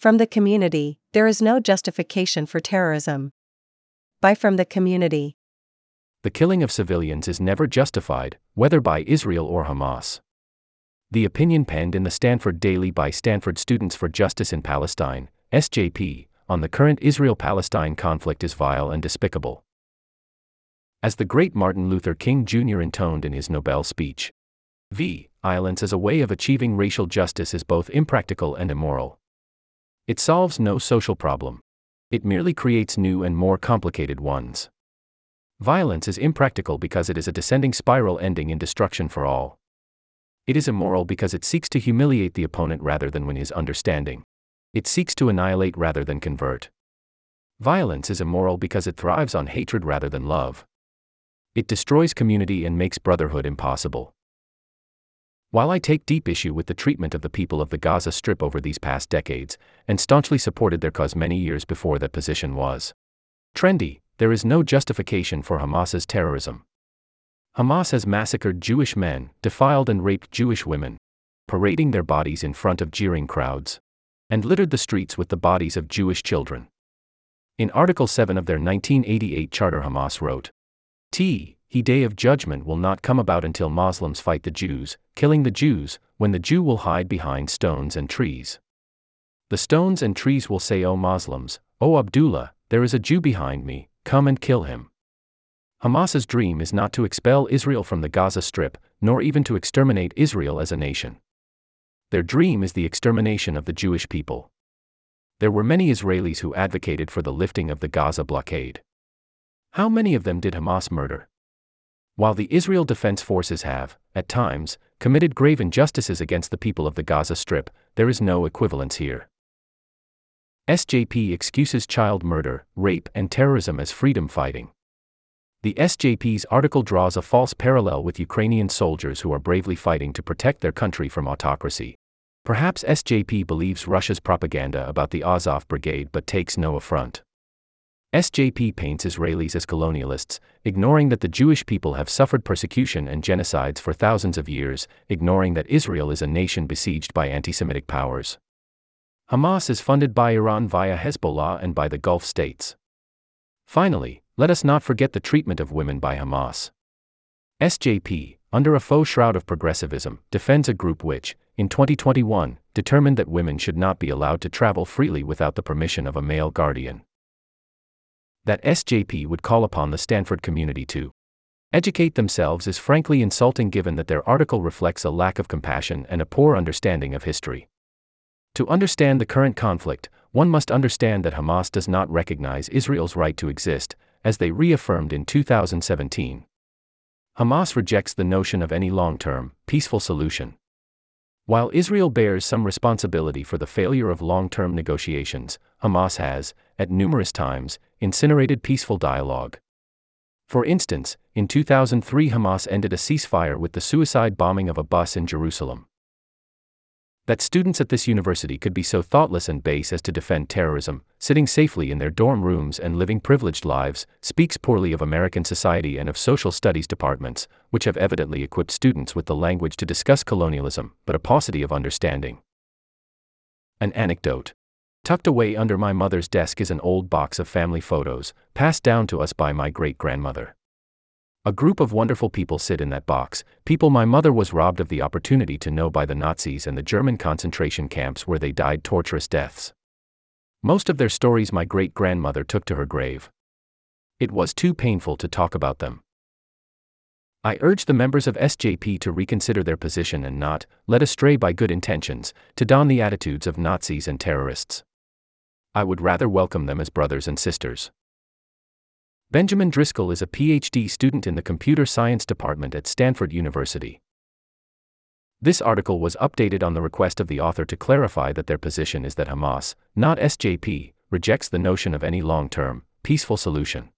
From the community, there is no justification for terrorism. By from the community. The killing of civilians is never justified, whether by Israel or Hamas. The opinion penned in the Stanford Daily by Stanford Students for Justice in Palestine, SJP, on the current Israel Palestine conflict is vile and despicable. As the great Martin Luther King Jr. intoned in his Nobel speech, v. Violence as a way of achieving racial justice is both impractical and immoral. It solves no social problem. It merely creates new and more complicated ones. Violence is impractical because it is a descending spiral ending in destruction for all. It is immoral because it seeks to humiliate the opponent rather than win his understanding. It seeks to annihilate rather than convert. Violence is immoral because it thrives on hatred rather than love. It destroys community and makes brotherhood impossible. While I take deep issue with the treatment of the people of the Gaza Strip over these past decades, and staunchly supported their cause many years before that position was trendy, there is no justification for Hamas's terrorism. Hamas has massacred Jewish men, defiled and raped Jewish women, parading their bodies in front of jeering crowds and littered the streets with the bodies of Jewish children. In Article 7 of their 1988 charter, Hamas wrote T. He day of judgment will not come about until Muslims fight the Jews, killing the Jews, when the Jew will hide behind stones and trees. The stones and trees will say, O Muslims, O Abdullah, there is a Jew behind me, come and kill him. Hamas's dream is not to expel Israel from the Gaza Strip, nor even to exterminate Israel as a nation. Their dream is the extermination of the Jewish people. There were many Israelis who advocated for the lifting of the Gaza blockade. How many of them did Hamas murder? While the Israel Defense Forces have, at times, committed grave injustices against the people of the Gaza Strip, there is no equivalence here. SJP excuses child murder, rape, and terrorism as freedom fighting. The SJP's article draws a false parallel with Ukrainian soldiers who are bravely fighting to protect their country from autocracy. Perhaps SJP believes Russia's propaganda about the Azov Brigade but takes no affront. SJP paints Israelis as colonialists, ignoring that the Jewish people have suffered persecution and genocides for thousands of years, ignoring that Israel is a nation besieged by anti Semitic powers. Hamas is funded by Iran via Hezbollah and by the Gulf states. Finally, let us not forget the treatment of women by Hamas. SJP, under a faux shroud of progressivism, defends a group which, in 2021, determined that women should not be allowed to travel freely without the permission of a male guardian. That SJP would call upon the Stanford community to educate themselves is frankly insulting given that their article reflects a lack of compassion and a poor understanding of history. To understand the current conflict, one must understand that Hamas does not recognize Israel's right to exist, as they reaffirmed in 2017. Hamas rejects the notion of any long term, peaceful solution. While Israel bears some responsibility for the failure of long term negotiations, Hamas has, at numerous times, incinerated peaceful dialogue. For instance, in 2003, Hamas ended a ceasefire with the suicide bombing of a bus in Jerusalem. That students at this university could be so thoughtless and base as to defend terrorism, sitting safely in their dorm rooms and living privileged lives, speaks poorly of American society and of social studies departments, which have evidently equipped students with the language to discuss colonialism, but a paucity of understanding. An anecdote. Tucked away under my mother's desk is an old box of family photos, passed down to us by my great grandmother. A group of wonderful people sit in that box, people my mother was robbed of the opportunity to know by the Nazis and the German concentration camps where they died torturous deaths. Most of their stories my great grandmother took to her grave. It was too painful to talk about them. I urge the members of SJP to reconsider their position and not, led astray by good intentions, to don the attitudes of Nazis and terrorists. I would rather welcome them as brothers and sisters. Benjamin Driscoll is a PhD student in the Computer Science Department at Stanford University. This article was updated on the request of the author to clarify that their position is that Hamas, not SJP, rejects the notion of any long term, peaceful solution.